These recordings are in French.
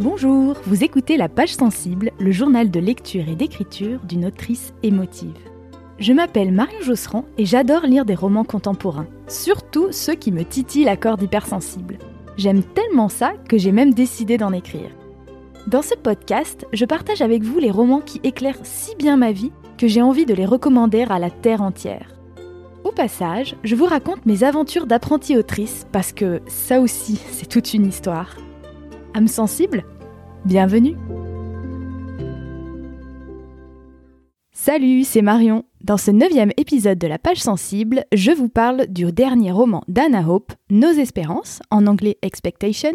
Bonjour, vous écoutez La Page Sensible, le journal de lecture et d'écriture d'une autrice émotive. Je m'appelle Marion Josserand et j'adore lire des romans contemporains, surtout ceux qui me titillent la corde hypersensible. J'aime tellement ça que j'ai même décidé d'en écrire. Dans ce podcast, je partage avec vous les romans qui éclairent si bien ma vie que j'ai envie de les recommander à la terre entière. Au passage, je vous raconte mes aventures d'apprentie autrice parce que ça aussi, c'est toute une histoire. Âme sensible Bienvenue Salut, c'est Marion. Dans ce neuvième épisode de la page sensible, je vous parle du dernier roman d'Anna Hope, Nos espérances, en anglais Expectation,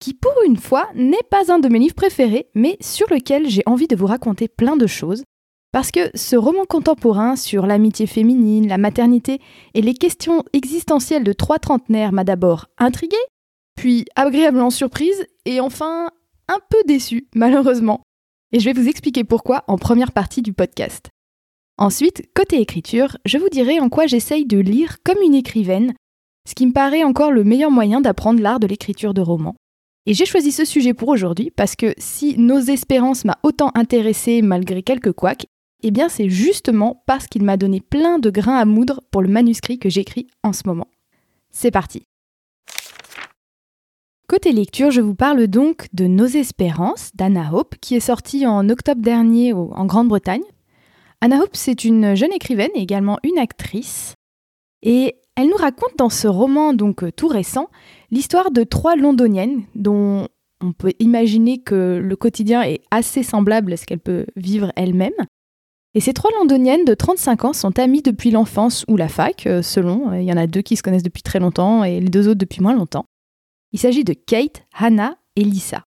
qui pour une fois n'est pas un de mes livres préférés, mais sur lequel j'ai envie de vous raconter plein de choses, parce que ce roman contemporain sur l'amitié féminine, la maternité et les questions existentielles de trois trentenaires m'a d'abord intriguée, agréablement surprise et enfin un peu déçue, malheureusement. Et je vais vous expliquer pourquoi en première partie du podcast. Ensuite, côté écriture, je vous dirai en quoi j'essaye de lire comme une écrivaine, ce qui me paraît encore le meilleur moyen d'apprendre l'art de l'écriture de romans. Et j'ai choisi ce sujet pour aujourd'hui parce que si Nos espérances m'a autant intéressé malgré quelques couacs, eh bien c'est justement parce qu'il m'a donné plein de grains à moudre pour le manuscrit que j'écris en ce moment. C'est parti Côté lecture, je vous parle donc de Nos espérances d'Anna Hope, qui est sortie en octobre dernier en Grande-Bretagne. Anna Hope, c'est une jeune écrivaine et également une actrice. Et elle nous raconte dans ce roman donc euh, tout récent l'histoire de trois londoniennes dont on peut imaginer que le quotidien est assez semblable à ce qu'elle peut vivre elle-même. Et ces trois londoniennes de 35 ans sont amies depuis l'enfance ou la fac, euh, selon. Il y en a deux qui se connaissent depuis très longtemps et les deux autres depuis moins longtemps. Il s'agit de Kate, Hannah et Lisa.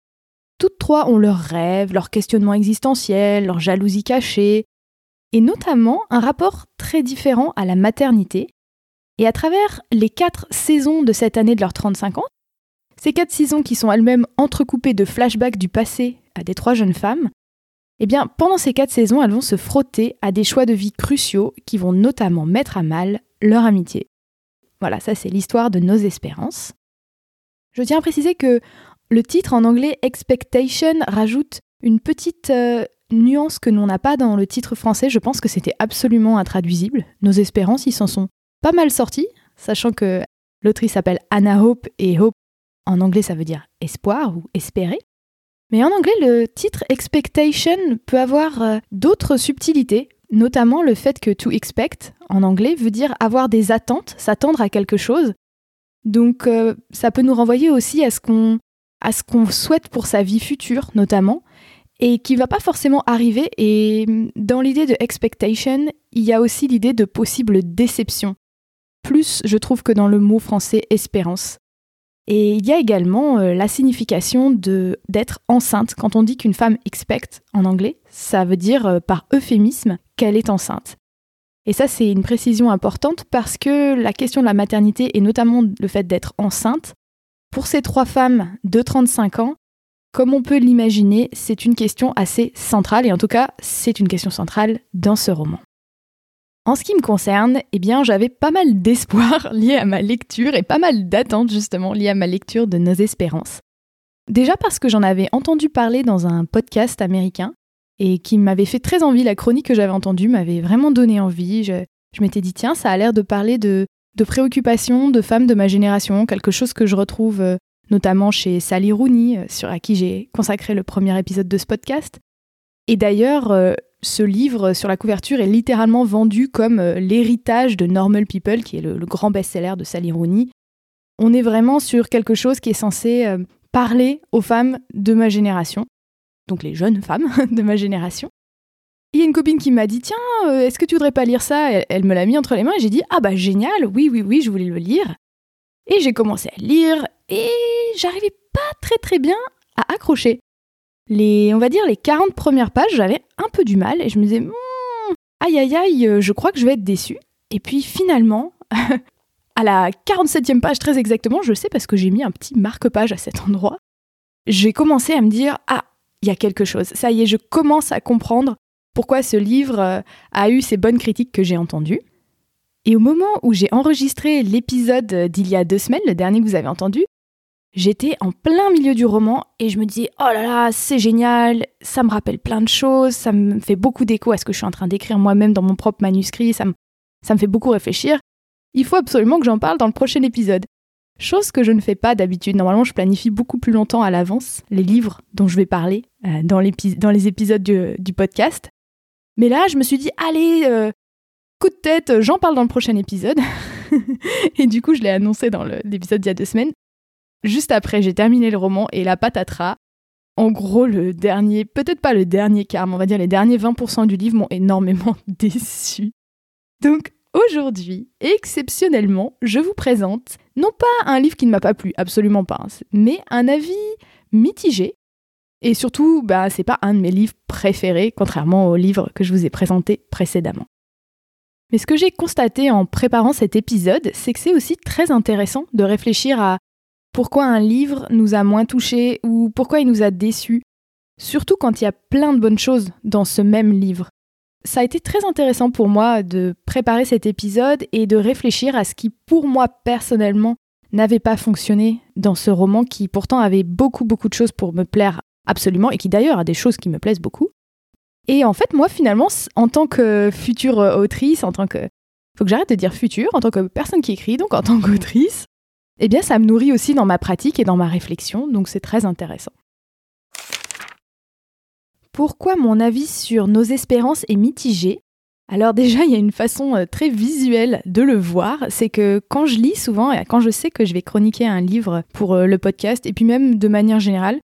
Toutes trois ont leurs rêves, leurs questionnements existentiels, leurs jalousies cachées, et notamment un rapport très différent à la maternité. Et à travers les quatre saisons de cette année de leurs 35 ans, ces quatre saisons qui sont elles-mêmes entrecoupées de flashbacks du passé à des trois jeunes femmes, eh bien, pendant ces quatre saisons, elles vont se frotter à des choix de vie cruciaux qui vont notamment mettre à mal leur amitié. Voilà, ça c'est l'histoire de nos espérances. Je tiens à préciser que le titre en anglais Expectation rajoute une petite euh, nuance que l'on n'a pas dans le titre français. Je pense que c'était absolument intraduisible. Nos espérances, ils s'en sont pas mal sortis, sachant que l'autrice s'appelle Anna Hope et Hope en anglais ça veut dire espoir ou espérer. Mais en anglais, le titre Expectation peut avoir euh, d'autres subtilités, notamment le fait que to expect en anglais veut dire avoir des attentes, s'attendre à quelque chose, donc euh, ça peut nous renvoyer aussi à ce qu'on souhaite pour sa vie future notamment et qui va pas forcément arriver et mm, dans l'idée de expectation, il y a aussi l'idée de possible déception. Plus je trouve que dans le mot français espérance. Et il y a également euh, la signification de d'être enceinte. Quand on dit qu'une femme expect en anglais, ça veut dire euh, par euphémisme qu'elle est enceinte. Et ça, c'est une précision importante parce que la question de la maternité et notamment le fait d'être enceinte, pour ces trois femmes de 35 ans, comme on peut l'imaginer, c'est une question assez centrale et en tout cas, c'est une question centrale dans ce roman. En ce qui me concerne, eh bien, j'avais pas mal d'espoir lié à ma lecture et pas mal d'attentes justement liées à ma lecture de Nos Espérances. Déjà parce que j'en avais entendu parler dans un podcast américain et qui m'avait fait très envie. La chronique que j'avais entendue m'avait vraiment donné envie. Je, m'étais dit, tiens, ça a l'air de parler de, préoccupations de femmes de ma génération, quelque chose que je retrouve euh, notamment chez Sally Rooney, euh, sur, à qui j'ai consacré le premier épisode de ce podcast. Et d'ailleurs, euh, ce livre sur la couverture est littéralement vendu comme l'héritage de Normal People, qui est le grand best-seller de Sally Rooney. On est vraiment sur quelque chose qui est censé parler aux femmes de ma génération donc les jeunes femmes de ma génération. Il y a une copine qui m'a dit Tiens, euh, est-ce que tu voudrais pas lire ça? Elle, me l'a mis entre les mains et j'ai dit Ah bah génial, oui, oui, oui, je voulais le lire. Et j'ai commencé à lire et j'arrivais pas très très bien à accrocher. Les, on va dire, les 40 premières pages, j'avais un peu du mal et je me disais Aïe aïe aïe, euh, je crois que je vais être déçue. Et puis finalement, à la 47e page très exactement, je sais parce que j'ai mis un petit marque-page à cet endroit, j'ai commencé à me dire Ah, il y a quelque chose. Ça y est, je commence à comprendre pourquoi ce livre euh, a eu ces bonnes critiques que j'ai entendues. Et au moment où j'ai enregistré l'épisode d'il y a deux semaines, le dernier que vous avez entendu, J'étais en plein milieu du roman et je me disais oh là là, c'est génial, ça me rappelle plein de choses, ça me fait beaucoup d'écho à ce que je suis en train d'écrire moi-même dans mon propre manuscrit, ça me, ça me fait beaucoup réfléchir. Il faut absolument que j'en parle dans le prochain épisode. Chose que je ne fais pas d'habitude. Normalement, je planifie beaucoup plus longtemps à l'avance les livres dont je vais parler euh, dans, les épisodes du, podcast. Mais là, je me suis dit, allez, euh, coup de tête, j'en parle dans le prochain épisode. et du coup, je l'ai annoncé dans l'épisode d'il y a deux semaines. Juste après, j'ai terminé le roman et la patatras. En gros, le dernier, peut-être pas le dernier quart, mais on va dire les derniers 20% du livre m'ont énormément déçu. Donc aujourd'hui, exceptionnellement, je vous présente non pas un livre qui ne m'a pas plu, absolument pas, hein, mais un avis mitigé. Et surtout, bah, c'est pas un de mes livres préférés, contrairement au livre que je vous ai présenté précédemment. Mais ce que j'ai constaté en préparant cet épisode, c'est que c'est aussi très intéressant de réfléchir à pourquoi un livre nous a moins touchés ou pourquoi il nous a déçus, surtout quand il y a plein de bonnes choses dans ce même livre. Ça a été très intéressant pour moi de préparer cet épisode et de réfléchir à ce qui, pour moi personnellement, n'avait pas fonctionné dans ce roman qui pourtant avait beaucoup beaucoup de choses pour me plaire absolument et qui d'ailleurs a des choses qui me plaisent beaucoup. Et en fait, moi finalement, en tant que future autrice, en tant que... Faut que j'arrête de dire future, en tant que personne qui écrit, donc en tant qu'autrice, eh bien ça me nourrit aussi dans ma pratique et dans ma réflexion, donc c'est très intéressant. Pourquoi mon avis sur nos espérances est mitigé? Alors déjà, il y a une façon euh, très visuelle de le voir, c'est que quand je lis souvent, quand je sais que je vais chroniquer un livre pour euh, le podcast, et puis même de manière générale,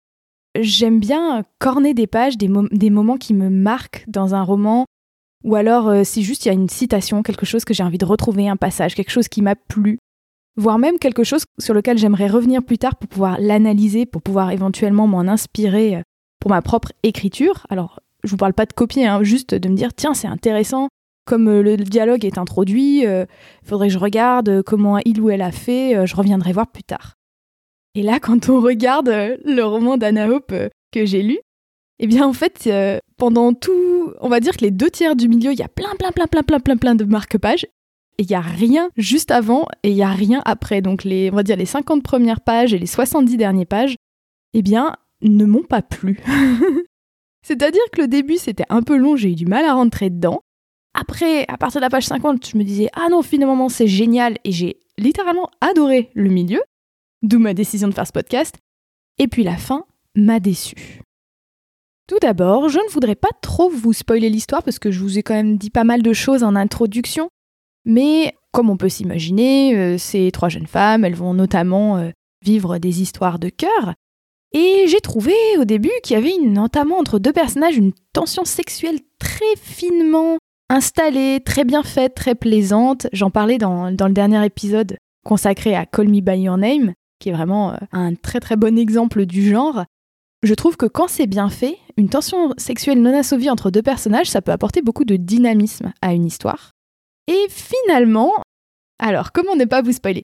j'aime bien corner des pages, des, moments qui me marquent dans un roman, ou alors euh, si juste il y a une citation, quelque chose que j'ai envie de retrouver, un passage, quelque chose qui m'a plu, voire même quelque chose sur lequel j'aimerais revenir plus tard pour pouvoir l'analyser, pour pouvoir éventuellement m'en inspirer pour ma propre écriture. Alors, je vous parle pas de copier, hein, juste de me dire tiens, c'est intéressant, comme euh, le dialogue est introduit, il euh, faudrait que je regarde comment il ou elle a fait, je reviendrai voir plus tard. Et là, quand on regarde le roman d'Anna Hope que j'ai lu, eh bien en fait, pendant tout, on va dire que les deux tiers du milieu, il y a plein, plein, plein, plein, plein, plein, plein de marque-pages il n'y a rien juste avant et il n'y a rien après. Donc les, on va dire les 50 premières pages et les 70 dernières pages, eh bien, ne m'ont pas plu. C'est-à-dire que le début c'était un peu long, j'ai eu du mal à rentrer dedans. Après, à partir de la page 50, je me disais ah non, finalement c'est génial et j'ai littéralement adoré le milieu, d'où ma décision de faire ce podcast. Et puis la fin m'a déçu. Tout d'abord, je ne voudrais pas trop vous spoiler l'histoire parce que je vous ai quand même dit pas mal de choses en introduction. Mais comme on peut s'imaginer, euh, ces trois jeunes femmes, elles vont notamment euh, vivre des histoires de cœur. Et j'ai trouvé au début qu'il y avait une, notamment entre deux personnages une tension sexuelle très finement installée, très bien faite, très plaisante. J'en parlais dans, dans, le dernier épisode consacré à Call Me By Your Name, qui est vraiment euh, un très très bon exemple du genre. Je trouve que quand c'est bien fait, une tension sexuelle non assouvie entre deux personnages, ça peut apporter beaucoup de dynamisme à une histoire. Et finalement, alors comment ne pas vous spoiler?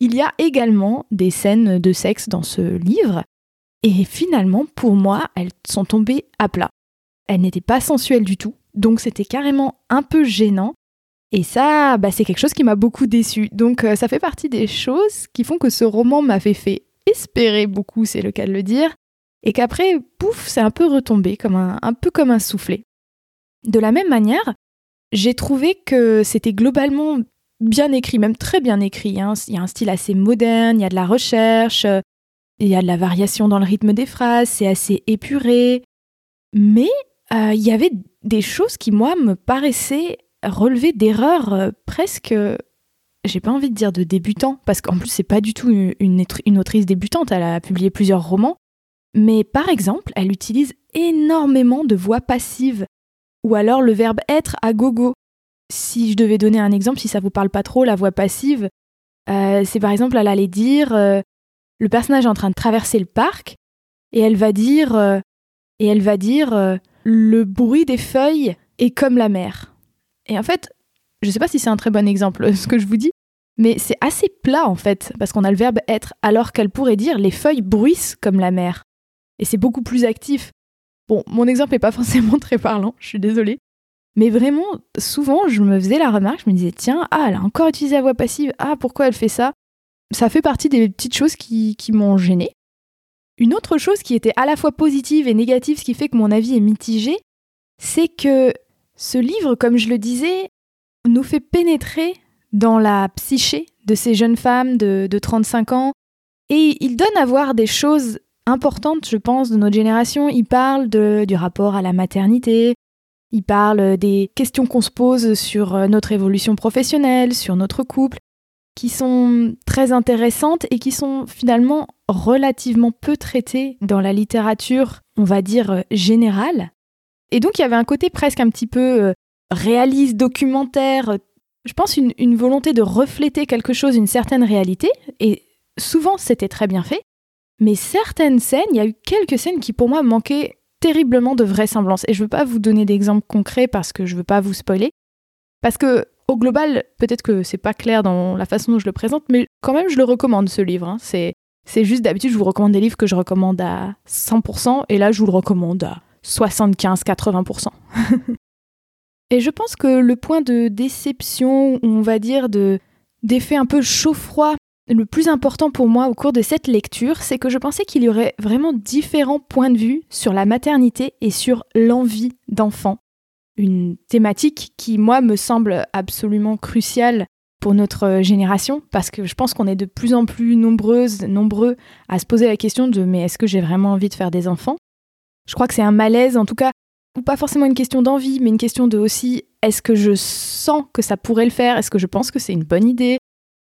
Il y a également des scènes de sexe dans ce livre, et finalement, pour moi, elles sont tombées à plat. Elles n'étaient pas sensuelles du tout, donc c'était carrément un peu gênant. Et ça, bah, c'est quelque chose qui m'a beaucoup déçu. Donc euh, ça fait partie des choses qui font que ce roman m'avait fait espérer beaucoup, c'est le cas de le dire, et qu'après, pouf, c'est un peu retombé, comme un, un peu comme un soufflet. De la même manière, j'ai trouvé que c'était globalement bien écrit, même très bien écrit. Hein. Il y a un style assez moderne, il y a de la recherche, il y a de la variation dans le rythme des phrases, c'est assez épuré. Mais euh, il y avait des choses qui, moi, me paraissaient relever d'erreurs euh, presque, j'ai pas envie de dire de débutant, parce qu'en plus, c'est pas du tout une, autrice débutante, elle a publié plusieurs romans. Mais par exemple, elle utilise énormément de voix passives ou alors le verbe être à gogo. Si je devais donner un exemple, si ça vous parle pas trop, la voix passive, euh, c'est par exemple, elle allait dire le personnage est en train de traverser le parc et elle va dire euh, et elle va dire le bruit des feuilles est comme la mer. Et en fait, je sais pas si c'est un très bon exemple ce que je vous dis, mais c'est assez plat en fait parce qu'on a le verbe être alors qu'elle pourrait dire les feuilles bruissent comme la mer. Et c'est beaucoup plus actif. Bon, mon exemple n'est pas forcément très parlant, je suis désolée. Mais vraiment, souvent, je me faisais la remarque, je me disais, tiens, ah, elle a encore utilisé la voix passive, ah, pourquoi elle fait ça? Ça fait partie des petites choses qui, m'ont gêné. Une autre chose qui était à la fois positive et négative, ce qui fait que mon avis est mitigé, c'est que ce livre, comme je le disais, nous fait pénétrer dans la psyché de ces jeunes femmes de, 35 ans et il donne à voir des choses importantes, je pense, de notre génération. Il parle du rapport à la maternité, il parle des questions qu'on se pose sur euh, notre évolution professionnelle, sur notre couple, qui sont très intéressantes et qui sont finalement relativement peu traitées dans la littérature, on va dire, générale. Et donc il y avait un côté presque un petit peu euh, réaliste, documentaire, je pense une, une volonté de refléter quelque chose, une certaine réalité, et souvent c'était très bien fait, mais certaines scènes, il y a eu quelques scènes qui pour moi manquaient terriblement de vraisemblance. Et je ne veux pas vous donner d'exemples concrets parce que je ne veux pas vous spoiler. Parce que au global, peut-être que c'est pas clair dans la façon dont je le présente, mais quand même je le recommande ce livre. Hein. C'est, c'est juste d'habitude je vous recommande des livres que je recommande à 100% et là je vous le recommande à 75-80%. et je pense que le point de déception, on va dire de d'effet un peu chaud-froid le plus important pour moi au cours de cette lecture, c'est que je pensais qu'il y aurait vraiment différents points de vue sur la maternité et sur l'envie d'enfant. Une thématique qui, moi, me semble absolument cruciale pour notre génération, parce que je pense qu'on est de plus en plus nombreuses, nombreux à se poser la question de mais est-ce que j'ai vraiment envie de faire des enfants? Je crois que c'est un malaise, en tout cas, ou pas forcément une question d'envie, mais une question de aussi est-ce que je sens que ça pourrait le faire? Est-ce que je pense que c'est une bonne idée?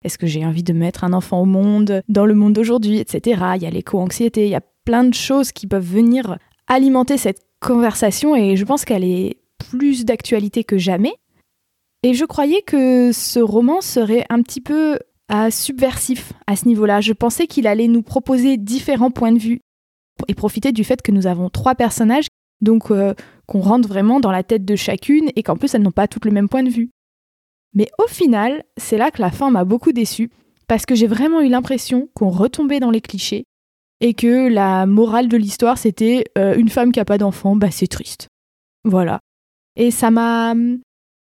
Est-ce que j'ai envie de mettre un enfant au monde, dans le monde d'aujourd'hui, etc. Il y a l'éco-anxiété, il y a plein de choses qui peuvent venir alimenter cette conversation et je pense qu'elle est plus d'actualité que jamais. Et je croyais que ce roman serait un petit peu euh, subversif à ce niveau-là. Je pensais qu'il allait nous proposer différents points de vue et profiter du fait que nous avons trois personnages, donc euh, qu'on rentre vraiment dans la tête de chacune et qu'en plus elles n'ont pas toutes le même point de vue. Mais au final, c'est là que la fin m'a beaucoup déçue, parce que j'ai vraiment eu l'impression qu'on retombait dans les clichés, et que la morale de l'histoire c'était euh, une femme qui a pas d'enfant, bah c'est triste. Voilà. Et ça m'a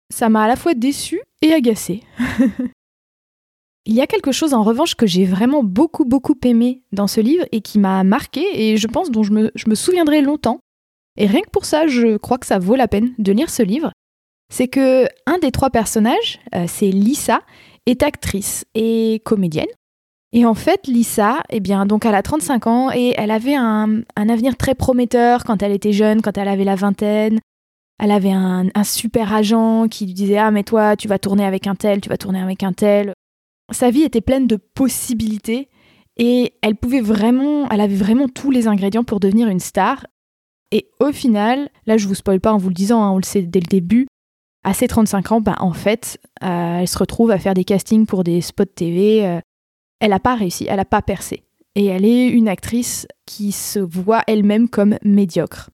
ça m'a à la fois déçue et agacée. Il y a quelque chose en revanche que j'ai vraiment beaucoup beaucoup aimé dans ce livre et qui m'a marqué et je pense dont je me, je me souviendrai longtemps. Et rien que pour ça, je crois que ça vaut la peine de lire ce livre c'est que un des trois personnages, euh, c'est Lisa, est actrice et comédienne. Et en fait, Lisa, eh bien, donc elle a 35 ans et elle avait un, avenir très prometteur quand elle était jeune, quand elle avait la vingtaine. Elle avait un, super agent qui lui disait Ah, mais toi, tu vas tourner avec un tel, tu vas tourner avec un tel. Sa vie était pleine de possibilités et elle pouvait vraiment, elle avait vraiment tous les ingrédients pour devenir une star. Et au final, là, je vous spoil pas en vous le disant, hein, on le sait dès le début, à ses 35 ans, bah, en fait, euh, elle se retrouve à faire des castings pour des spots TV. Euh, elle n'a pas réussi, elle n'a pas percé. Et elle est une actrice qui se voit elle-même comme médiocre.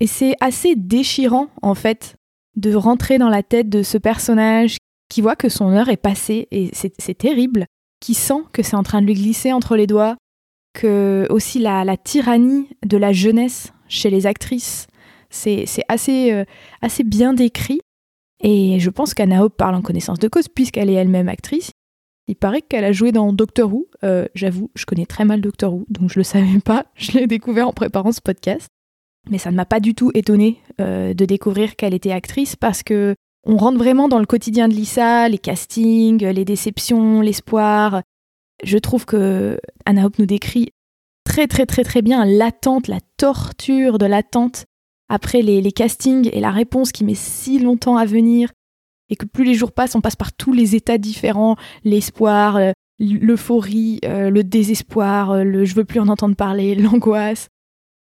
Et c'est assez déchirant, en fait, de rentrer dans la tête de ce personnage qui voit que son heure est passée, et c'est terrible, qui sent que c'est en train de lui glisser entre les doigts, que aussi la, tyrannie de la jeunesse chez les actrices, c'est assez, euh, assez bien décrit. Et je pense qu'Anna Hope parle en connaissance de cause, puisqu'elle est elle-même actrice. Il paraît qu'elle a joué dans Doctor Who. Euh, j'avoue, je connais très mal Doctor Who, donc je le savais pas. Je l'ai découvert en préparant ce podcast. Mais ça ne m'a pas du tout étonnée euh, de découvrir qu'elle était actrice parce que on rentre vraiment dans le quotidien de Lisa, les castings, les déceptions, l'espoir. Je trouve que Anna Hope nous décrit très très très très bien l'attente, la torture de l'attente après les, castings et la réponse qui met si longtemps à venir, et que plus les jours passent, on passe par tous les états différents, l'espoir, euh, l'euphorie, euh, le désespoir, euh, le je veux plus en entendre parler, l'angoisse.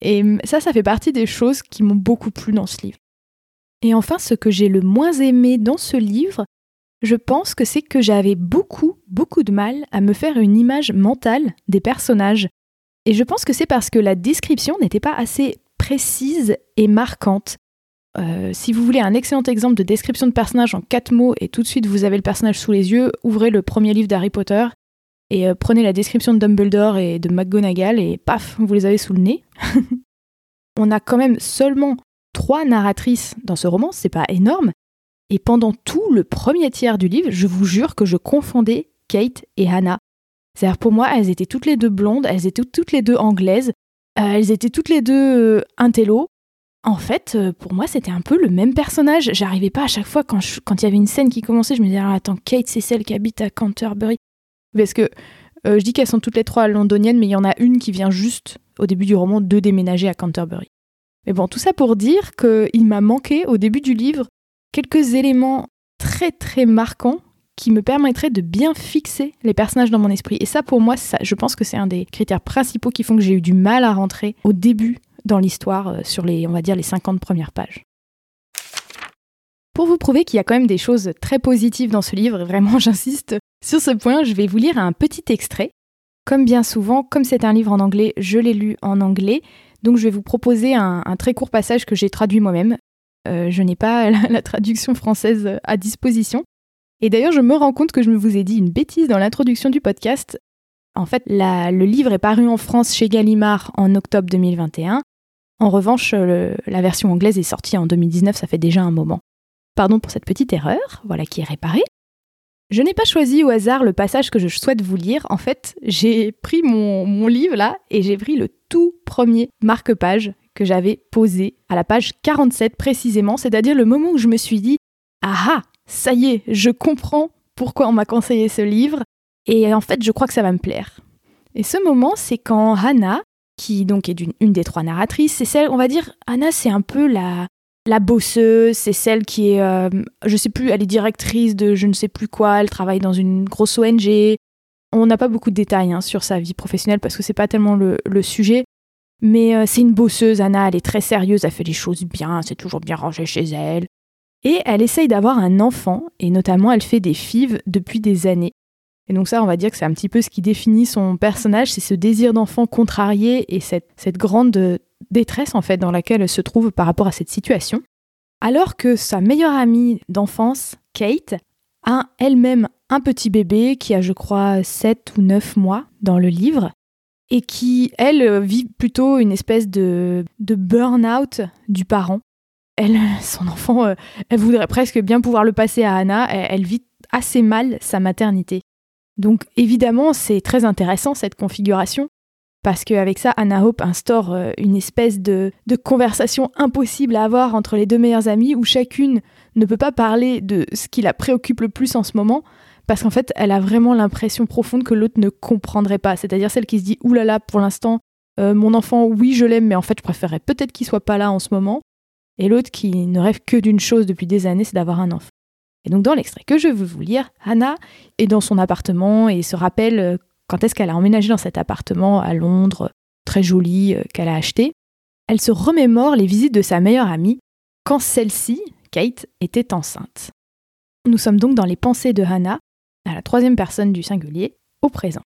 Et ça, ça fait partie des choses qui m'ont beaucoup plu dans ce livre. Et enfin, ce que j'ai le moins aimé dans ce livre, je pense que c'est que j'avais beaucoup, beaucoup de mal à me faire une image mentale des personnages. Et je pense que c'est parce que la description n'était pas assez précise et marquante. Euh, si vous voulez un excellent exemple de description de personnage en quatre mots et tout de suite vous avez le personnage sous les yeux, ouvrez le premier livre d'Harry Potter et euh, prenez la description de Dumbledore et de McGonagall et paf, vous les avez sous le nez. On a quand même seulement trois narratrices dans ce roman, c'est pas énorme. Et pendant tout le premier tiers du livre, je vous jure que je confondais Kate et Hannah. C'est-à-dire pour moi, elles étaient toutes les deux blondes, elles étaient toutes les deux anglaises, euh, elles étaient toutes les deux euh, intello. En fait, euh, pour moi, c'était un peu le même personnage. J'arrivais pas à chaque fois, quand, il y avait une scène qui commençait, je me disais, ah, attends, Kate, c'est celle qui habite à Canterbury. Parce que je dis qu'elles sont toutes les trois londoniennes, mais il y en a une qui vient juste, au début du roman, de déménager à Canterbury. Mais bon, tout ça pour dire qu'il m'a manqué, au début du livre, quelques éléments très très marquants qui me permettraient de bien fixer les personnages dans mon esprit. Et ça, pour moi, je pense que c'est un des critères principaux qui font que j'ai eu du mal à rentrer au début dans l'histoire euh, sur les, on va dire, les 50 premières pages. Pour vous prouver qu'il y a quand même des choses très positives dans ce livre, vraiment j'insiste sur ce point, je vais vous lire un petit extrait. Comme bien souvent, comme c'est un livre en anglais, je l'ai lu en anglais, donc je vais vous proposer un, très court passage que j'ai traduit moi-même. Euh, je n'ai pas la, traduction française à disposition. Et d'ailleurs, je me rends compte que je me vous ai dit une bêtise dans l'introduction du podcast. En fait, le livre est paru en France chez Gallimard en octobre 2021. En revanche, la version anglaise est sortie en 2019, ça fait déjà un moment. Pardon pour cette petite erreur, voilà qui est réparée. Je n'ai pas choisi au hasard le passage que je souhaite vous lire. En fait, j'ai pris mon, livre là et j'ai pris le tout premier marque-page que j'avais posé à la page 47 précisément, c'est-à-dire le moment où je me suis dit Ah ah, ça y est, je comprends pourquoi on m'a conseillé ce livre, et en fait, je crois que ça va me plaire. Et ce moment, c'est quand Hannah, qui donc est une, des trois narratrices, c'est celle, on va dire, Hannah, c'est un peu la, la bosseuse, c'est celle qui est, euh, je sais plus, elle est directrice de je ne sais plus quoi, elle travaille dans une grosse ONG. On n'a pas beaucoup de détails hein, sur sa vie professionnelle parce que c'est pas tellement le, sujet. Mais euh, c'est une bosseuse, Anna, elle est très sérieuse, elle fait les choses bien, c'est toujours bien rangé chez elle. Et elle essaye d'avoir un enfant, et notamment elle fait des fives depuis des années. Et donc ça, on va dire que c'est un petit peu ce qui définit son personnage, c'est ce désir d'enfant contrarié et cette, grande détresse en fait dans laquelle elle se trouve par rapport à cette situation. Alors que sa meilleure amie d'enfance, Kate, a elle-même un petit bébé qui a je crois 7 ou 9 mois dans le livre et qui, elle, vit plutôt une espèce de, de burn-out du parent elle, son enfant, euh, elle voudrait presque bien pouvoir le passer à Anna. Elle, vit assez mal sa maternité. Donc évidemment, c'est très intéressant cette configuration, parce qu'avec ça, Anna Hope instaure euh, une espèce de, conversation impossible à avoir entre les deux meilleures amies, où chacune ne peut pas parler de ce qui la préoccupe le plus en ce moment, parce qu'en fait, elle a vraiment l'impression profonde que l'autre ne comprendrait pas. C'est-à-dire celle qui se dit « Ouh là là, pour l'instant, euh, mon enfant, oui, je l'aime, mais en fait, je préférerais peut-être qu'il soit pas là en ce moment. » et l'autre qui ne rêve que d'une chose depuis des années, c'est d'avoir un enfant. Et donc dans l'extrait que je veux vous lire, Hannah est dans son appartement et se rappelle euh, quand est-ce qu'elle a emménagé dans cet appartement à Londres, très joli, euh, qu'elle a acheté. Elle se remémore les visites de sa meilleure amie quand celle-ci, Kate, était enceinte. Nous sommes donc dans les pensées de Hannah, à la troisième personne du singulier, au présent.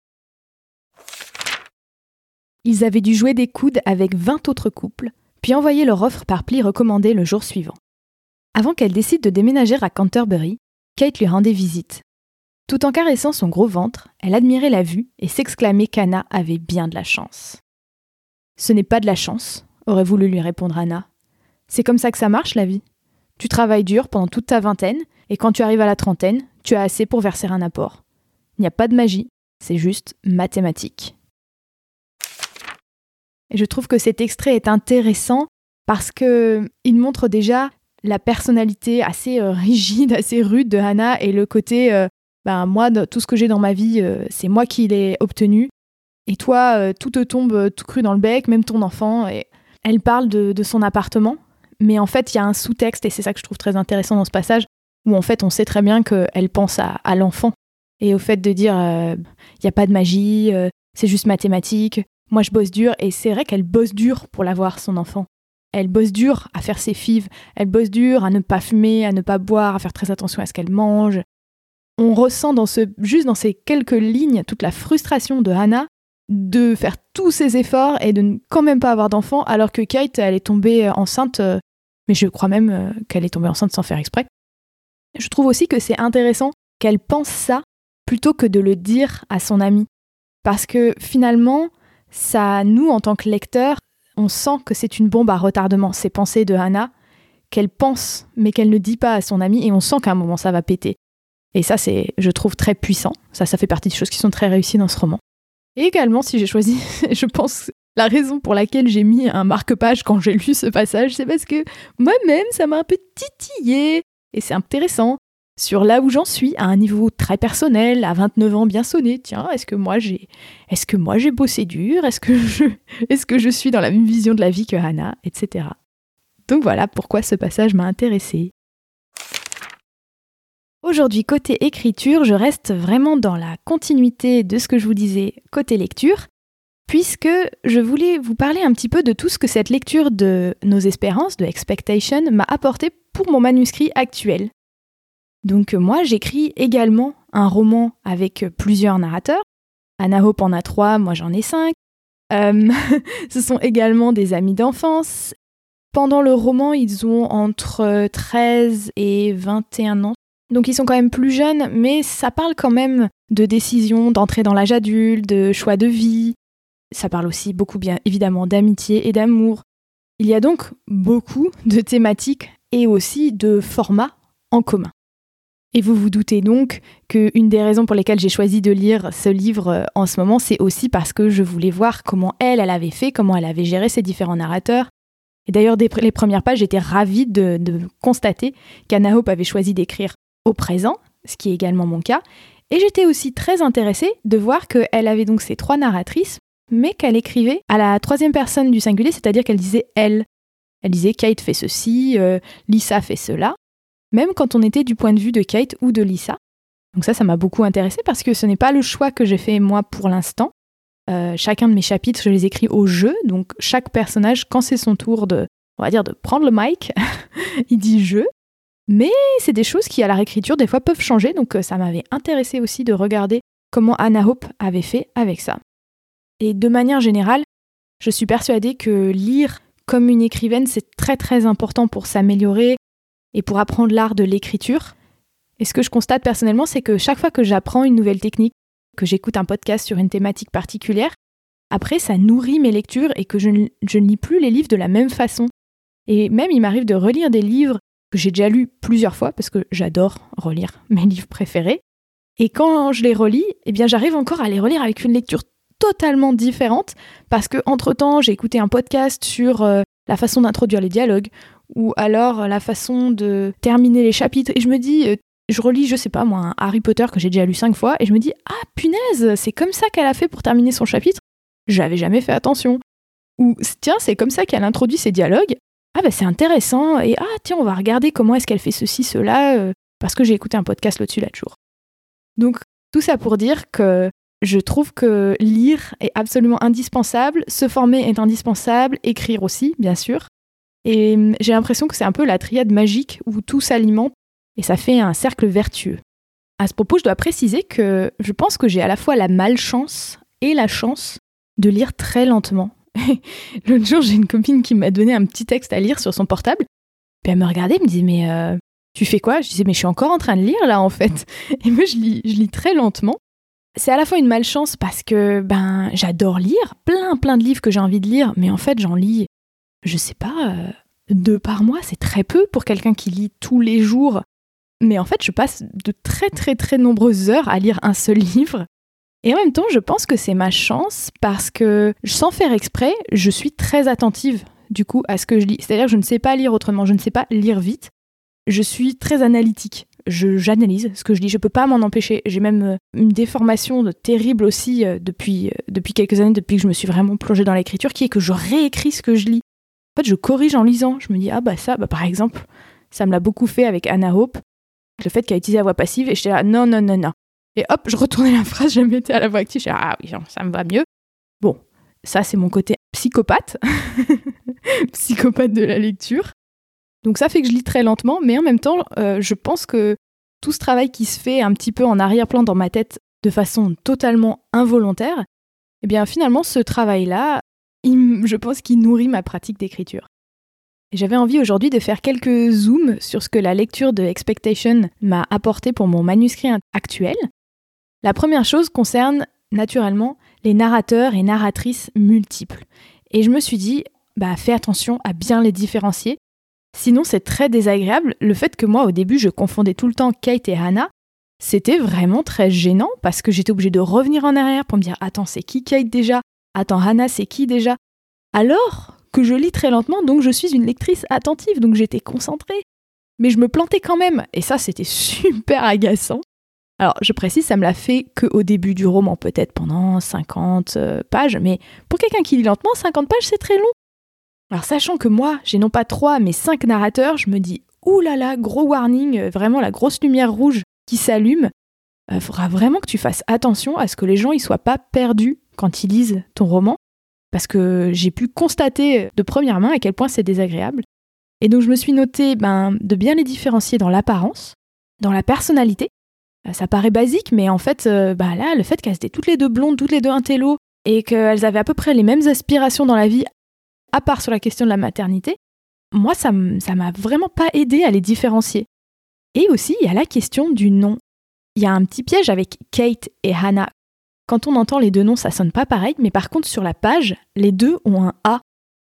Ils avaient dû jouer des coudes avec 20 autres couples, puis envoyer leur offre par pli recommandé le jour suivant. Avant qu'elle décide de déménager à Canterbury, Kate lui rendait visite. Tout en caressant son gros ventre, elle admirait la vue et s'exclamait qu'Anna avait bien de la chance. Ce n'est pas de la chance, aurait voulu lui répondre Anna. C'est comme ça que ça marche la vie. Tu travailles dur pendant toute ta vingtaine, et quand tu arrives à la trentaine, tu as assez pour verser un apport. Il n'y a pas de magie, c'est juste mathématique. Et je trouve que cet extrait est intéressant parce que il montre déjà la personnalité assez euh, rigide, assez rude de Hannah et le côté euh, ben moi tout ce que j'ai dans ma vie euh, c'est moi qui l'ai obtenu. Et toi tout te tombe tout cru dans le bec, même ton enfant. Et elle parle de, son appartement mais en fait il y a un sous-texte et c'est ça que je trouve très intéressant dans ce passage où en fait on sait très bien qu'elle pense à, l'enfant. Et au fait de dire il n'y a pas de magie, c'est juste mathématique, moi, je bosse dur et c'est vrai qu'elle bosse dur pour l'avoir, son enfant. Elle bosse dur à faire ses fives, elle bosse dur à ne pas fumer, à ne pas boire, à faire très attention à ce qu'elle mange. On ressent juste dans ces quelques lignes toute la frustration de Hannah de faire tous ses efforts et de ne quand même pas avoir d'enfant, alors que Kate, elle est tombée enceinte, euh, mais je crois même euh, qu'elle est tombée enceinte sans faire exprès. Je trouve aussi que c'est intéressant qu'elle pense ça plutôt que de le dire à son ami. Parce que finalement, ça, nous, en tant que lecteurs, on sent que c'est une bombe à retardement, ces pensées de Hannah, qu'elle pense, mais qu'elle ne dit pas à son ami, et on sent qu'à un moment ça va péter. Et ça, c'est, je trouve, très puissant. Ça, ça fait partie des choses qui sont très réussies dans ce roman. Et également, si j'ai choisi, je pense, la raison pour laquelle j'ai mis un marque-page quand j'ai lu ce passage, c'est parce que moi-même, ça m'a un peu titillé. Et c'est intéressant. Sur là où j'en suis, à un niveau très personnel, à 29 ans bien sonné, tiens, est-ce que moi j'ai est-ce que moi j'ai bossé dur? Est-ce que je est-ce que je suis dans la même vision de la vie que Hannah, etc. Donc voilà pourquoi ce passage m'a intéressé. Aujourd'hui, côté écriture, je reste vraiment dans la continuité de ce que je vous disais côté lecture, puisque je voulais vous parler un petit peu de tout ce que cette lecture de Nos Espérances, de Expectation, m'a apporté pour mon manuscrit actuel. Donc moi, j'écris également un roman avec plusieurs narrateurs. Anna Hope en a trois, moi j'en ai cinq. Euh, ce sont également des amis d'enfance. Pendant le roman, ils ont entre 13 et 21 ans, donc ils sont quand même plus jeunes, mais ça parle quand même de décisions, d'entrer dans l'âge adulte, de choix de vie. Ça parle aussi beaucoup bien évidemment d'amitié et d'amour. Il y a donc beaucoup de thématiques et aussi de formats en commun. Et vous vous doutez donc qu'une des raisons pour lesquelles j'ai choisi de lire ce livre euh, en ce moment, c'est aussi parce que je voulais voir comment elle, elle avait fait, comment elle avait géré ses différents narrateurs. Et d'ailleurs, les premières pages, j'étais ravie de, de constater qu'Anna Hope avait choisi d'écrire au présent, ce qui est également mon cas, et j'étais aussi très intéressée de voir qu'elle avait donc ces trois narratrices, mais qu'elle écrivait à la troisième personne du singulier, c'est-à-dire qu'elle disait elle. Elle disait Kate fait ceci, euh, Lisa fait cela, même quand on était du point de vue de Kate ou de Lisa. Donc ça, ça m'a beaucoup intéressée parce que ce n'est pas le choix que j'ai fait moi pour l'instant. Euh, chacun de mes chapitres, je les écris au jeu, donc chaque personnage, quand c'est son tour de, de prendre le mic, il dit je, mais c'est des choses qui, à la réécriture, des fois peuvent changer, donc euh, ça m'avait intéressé aussi de regarder comment Anna Hope avait fait avec ça. Et de manière générale, je suis persuadée que lire comme une écrivaine, c'est très très important pour s'améliorer et pour apprendre l'art de l'écriture. Et ce que je constate personnellement, c'est que chaque fois que j'apprends une nouvelle technique, que j'écoute un podcast sur une thématique particulière, après ça nourrit mes lectures et que je ne, lis plus les livres de la même façon. Et même il m'arrive de relire des livres que j'ai déjà lu plusieurs fois parce que j'adore relire mes livres préférés. Et quand je les relis, eh bien j'arrive encore à les relire avec une lecture totalement différente parce que entre-temps, j'ai écouté un podcast sur euh, la façon d'introduire les dialogues ou alors la façon de terminer les chapitres et je me dis euh, je relis, je sais pas moi, Harry Potter que j'ai déjà lu cinq fois et je me dis ah punaise, c'est comme ça qu'elle a fait pour terminer son chapitre. J'avais jamais fait attention. Ou tiens, c'est comme ça qu'elle introduit ses dialogues ah bah c'est intéressant et ah tiens on va regarder comment est-ce qu'elle fait ceci cela euh, parce que j'ai écouté un podcast là-dessus l'autre jour. Donc tout ça pour dire que je trouve que lire est absolument indispensable, se former est indispensable, écrire aussi bien sûr. Et hum, j'ai l'impression que c'est un peu la triade magique où tout s'alimente et ça fait un cercle vertueux. À ce propos, je dois préciser que je pense que j'ai à la fois la malchance et la chance de lire très lentement. L'autre jour, j'ai une copine qui m'a donné un petit texte à lire sur son portable. Puis elle me regardait, elle me disait Mais euh, tu fais quoi? Je disais Mais je suis encore en train de lire là en fait. Et moi, je lis, je lis très lentement. C'est à la fois une malchance parce que ben j'adore lire, plein plein de livres que j'ai envie de lire, mais en fait j'en lis, je sais pas, euh, deux par mois, c'est très peu pour quelqu'un qui lit tous les jours. Mais en fait, je passe de très très très nombreuses heures à lire un seul livre. Et en même temps, je pense que c'est ma chance parce que, sans faire exprès, je suis très attentive du coup à ce que je lis. C'est-à-dire que je ne sais pas lire autrement, je ne sais pas lire vite. Je suis très analytique. J'analyse ce que je lis, je peux pas m'en empêcher. J'ai même euh, une déformation terrible aussi euh, depuis, depuis quelques années, depuis que je me suis vraiment plongée dans l'écriture, qui est que je réécris ce que je lis. En fait, je corrige en lisant. Je me dis, ah bah ça, bah par exemple, ça me l'a beaucoup fait avec Anna Hope, le fait qu'elle utilisé la voix passive, et j'étais là, non, non, non, non. Et hop, je retournais la phrase, je la mettais à la voix active. Je ah oui, ça me va mieux. Bon, ça, c'est mon côté psychopathe. psychopathe de la lecture. Donc ça fait que je lis très lentement, mais en même temps, euh, je pense que tout ce travail qui se fait un petit peu en arrière-plan dans ma tête de façon totalement involontaire, eh bien finalement, ce travail-là, je pense qu'il nourrit ma pratique d'écriture. J'avais envie aujourd'hui de faire quelques zooms sur ce que la lecture de Expectation m'a apporté pour mon manuscrit actuel, la première chose concerne naturellement les narrateurs et narratrices multiples. Et je me suis dit, bah fais attention à bien les différencier. Sinon, c'est très désagréable le fait que moi, au début, je confondais tout le temps Kate et Hannah. c'était vraiment très gênant parce que j'étais obligée de revenir en arrière pour me dire Attends, c'est qui Kate déjà? Attends, Hannah, c'est qui déjà? Alors que je lis très lentement, donc je suis une lectrice attentive, donc j'étais concentrée. Mais je me plantais quand même, et ça c'était super agaçant. Alors je précise, ça me l'a fait qu'au début du roman, peut-être pendant 50 euh, pages, mais pour quelqu'un qui lit lentement, 50 pages c'est très long. Alors sachant que moi, j'ai non pas 3 mais 5 narrateurs, je me dis Ouh là là, gros warning, euh, vraiment la grosse lumière rouge qui s'allume. Il euh, faudra vraiment que tu fasses attention à ce que les gens ne soient pas perdus quand ils lisent ton roman, parce que j'ai pu constater de première main à quel point c'est désagréable. Et donc je me suis noté ben, de bien les différencier dans l'apparence, dans la personnalité. Euh, ça paraît basique, mais en fait, bah là, le fait qu'elles étaient toutes les deux blondes, toutes les deux intello, et qu'elles avaient à peu près les mêmes aspirations dans la vie, à part sur la question de la maternité, moi, ça m'a vraiment pas aidé à les différencier. Et aussi, il y a la question du nom. Il y a un petit piège avec Kate et Hannah. Quand on entend les deux noms, ça sonne pas pareil, mais par contre, sur la page, les deux ont un A.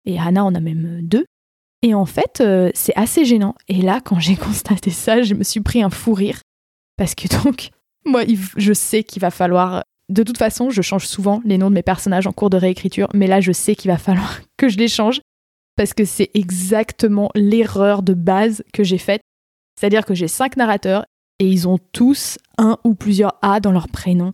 Et Hannah en a même deux. Et en fait, euh, c'est assez gênant. Et là, quand j'ai constaté ça, je me suis pris un fou rire. Parce que donc, moi, je sais qu'il va falloir. De toute façon, je change souvent les noms de mes personnages en cours de réécriture, mais là, je sais qu'il va falloir que je les change parce que c'est exactement l'erreur de base que j'ai faite. C'est-à-dire que j'ai cinq narrateurs et ils ont tous un ou plusieurs A dans leur prénom.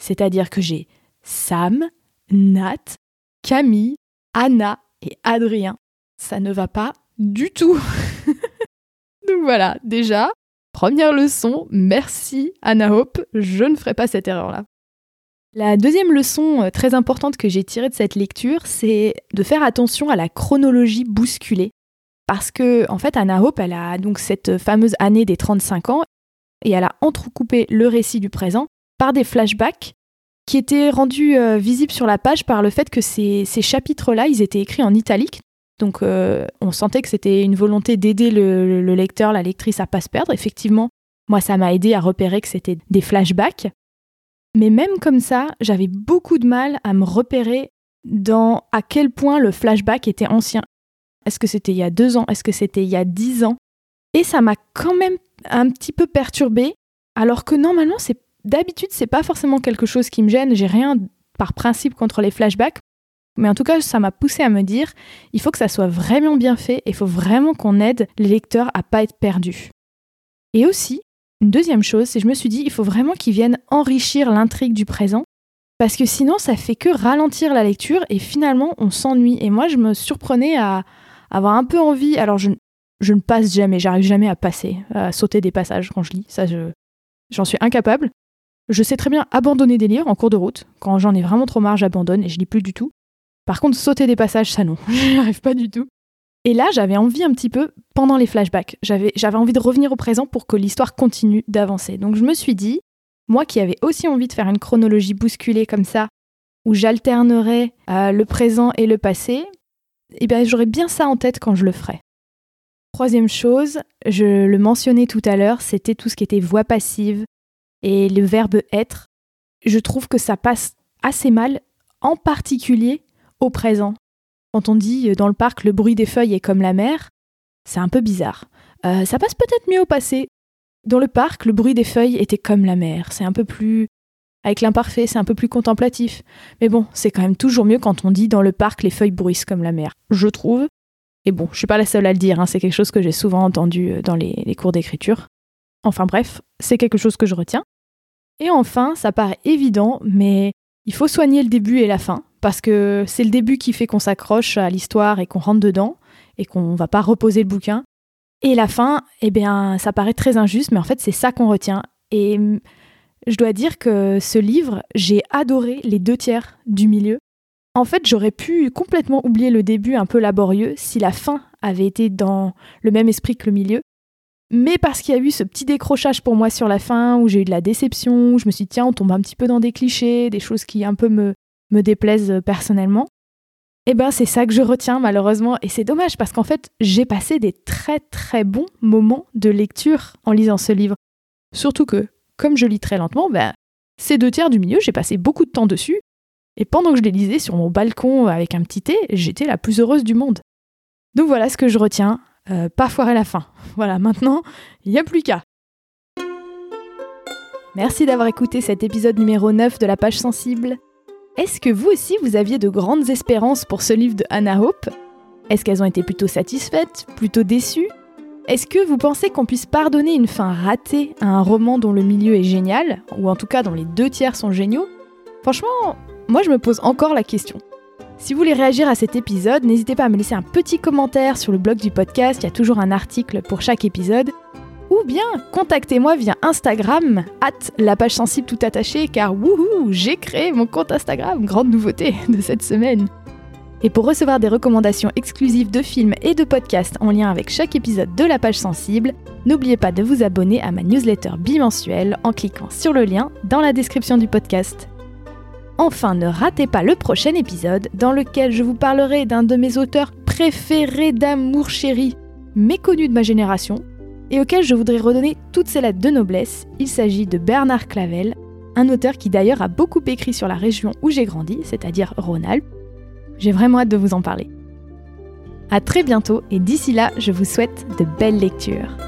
C'est-à-dire que j'ai Sam, Nat, Camille, Anna et Adrien. Ça ne va pas du tout. Donc voilà, déjà, première leçon, merci Anna Hope, je ne ferai pas cette erreur-là. La deuxième leçon euh, très importante que j'ai tirée de cette lecture, c'est de faire attention à la chronologie bousculée. Parce que, en fait, Anna Hope, elle a donc cette fameuse année des 35 ans, et elle a entrecoupé le récit du présent par des flashbacks qui étaient rendus euh, visibles sur la page par le fait que ces, chapitres-là, ils étaient écrits en italique. Donc euh, on sentait que c'était une volonté d'aider le, le, lecteur, la lectrice à pas se perdre. Effectivement, moi, ça m'a aidé à repérer que c'était des flashbacks. Mais même comme ça, j'avais beaucoup de mal à me repérer dans à quel point le flashback était ancien. Est-ce que c'était il y a deux ans? Est-ce que c'était il y a dix ans? Et ça m'a quand même un petit peu perturbée, alors que normalement, c'est d'habitude, c'est pas forcément quelque chose qui me gêne. J'ai rien par principe contre les flashbacks. Mais en tout cas, ça m'a poussé à me dire, il faut que ça soit vraiment bien fait et il faut vraiment qu'on aide les lecteurs à pas être perdus. Et aussi, une deuxième chose, c'est que je me suis dit, il faut vraiment qu'ils viennent enrichir l'intrigue du présent, parce que sinon, ça fait que ralentir la lecture et finalement, on s'ennuie. Et moi, je me surprenais à avoir un peu envie. Alors, je, ne passe jamais, j'arrive jamais à passer, à sauter des passages quand je lis. Ça, j'en suis incapable. Je sais très bien abandonner des livres en cours de route. Quand j'en ai vraiment trop marre, j'abandonne et je lis plus du tout. Par contre, sauter des passages, ça non, n'y arrive pas du tout. Et là, j'avais envie un petit peu, pendant les flashbacks, j'avais, envie de revenir au présent pour que l'histoire continue d'avancer. Donc je me suis dit, moi qui avais aussi envie de faire une chronologie bousculée comme ça, où j'alternerais euh, le présent et le passé, eh bien j'aurais bien ça en tête quand je le ferai. Troisième chose, je le mentionnais tout à l'heure, c'était tout ce qui était voix passive et le verbe être. Je trouve que ça passe assez mal, en particulier au présent. Quand on dit euh, dans le parc le bruit des feuilles est comme la mer, c'est un peu bizarre. Euh, ça passe peut-être mieux au passé. Dans le parc, le bruit des feuilles était comme la mer. C'est un peu plus. Avec l'imparfait, c'est un peu plus contemplatif. Mais bon, c'est quand même toujours mieux quand on dit dans le parc les feuilles bruissent comme la mer, je trouve. Et bon, je suis pas la seule à le dire, hein, c'est quelque chose que j'ai souvent entendu euh, dans les cours d'écriture. Enfin bref, c'est quelque chose que je retiens. Et enfin, ça paraît évident, mais il faut soigner le début et la fin parce que c'est le début qui fait qu'on s'accroche à l'histoire et qu'on rentre dedans et qu'on va pas reposer le bouquin. Et la fin, eh bien, ça paraît très injuste, mais en fait, c'est ça qu'on retient. Et je dois dire que ce livre, j'ai adoré les deux tiers du milieu. En fait, j'aurais pu complètement oublier le début un peu laborieux si la fin avait été dans le même esprit que le milieu. Mais parce qu'il y a eu ce petit décrochage pour moi sur la fin, où j'ai eu de la déception, où je me suis dit, tiens, on tombe un petit peu dans des clichés, des choses qui un peu me, me déplaisent euh, personnellement, eh ben c'est ça que je retiens malheureusement et c'est dommage parce qu'en fait j'ai passé des très très bons moments de lecture en lisant ce livre. Surtout que comme je lis très lentement, ben, ces deux tiers du milieu j'ai passé beaucoup de temps dessus et pendant que je les lisais sur mon balcon avec un petit thé, j'étais la plus heureuse du monde. Donc voilà ce que je retiens, euh, pas foirer la fin. Voilà, maintenant, il n'y a plus qu'à. Merci d'avoir écouté cet épisode numéro 9 de la page sensible. Est-ce que vous aussi vous aviez de grandes espérances pour ce livre de Hannah Hope? Est-ce qu'elles ont été plutôt satisfaites, plutôt déçues? Est-ce que vous pensez qu'on puisse pardonner une fin ratée à un roman dont le milieu est génial, ou en tout cas dont les deux tiers sont géniaux? Franchement, moi je me pose encore la question. Si vous voulez réagir à cet épisode, n'hésitez pas à me laisser un petit commentaire sur le blog du podcast, il y a toujours un article pour chaque épisode. Ou bien contactez-moi via Instagram, at la page sensible tout attachée, car wouhou, j'ai créé mon compte Instagram, grande nouveauté de cette semaine. Et pour recevoir des recommandations exclusives de films et de podcasts en lien avec chaque épisode de la page sensible, n'oubliez pas de vous abonner à ma newsletter bimensuelle en cliquant sur le lien dans la description du podcast. Enfin, ne ratez pas le prochain épisode dans lequel je vous parlerai d'un de mes auteurs préférés d'amour chéri, méconnu de ma génération, et auquel je voudrais redonner toutes ses lettres de noblesse. Il s'agit de Bernard Clavel, un auteur qui d'ailleurs a beaucoup écrit sur la région où j'ai grandi, c'est-à-dire Rhône-Alpes. J'ai vraiment hâte de vous en parler. A très bientôt et d'ici là, je vous souhaite de belles lectures.